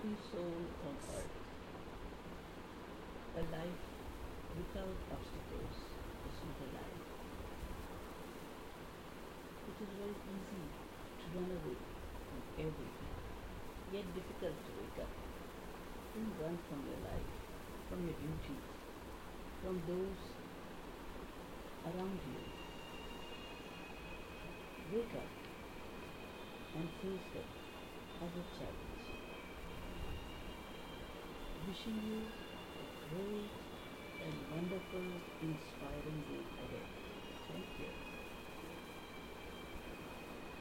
The soul on earth. A life without obstacles is not a life. It is very easy to run away from everything, yet difficult to wake up To run from your life, from your duties, from those around you. Wake up and face it. Wishing you a great and wonderful, inspiring day.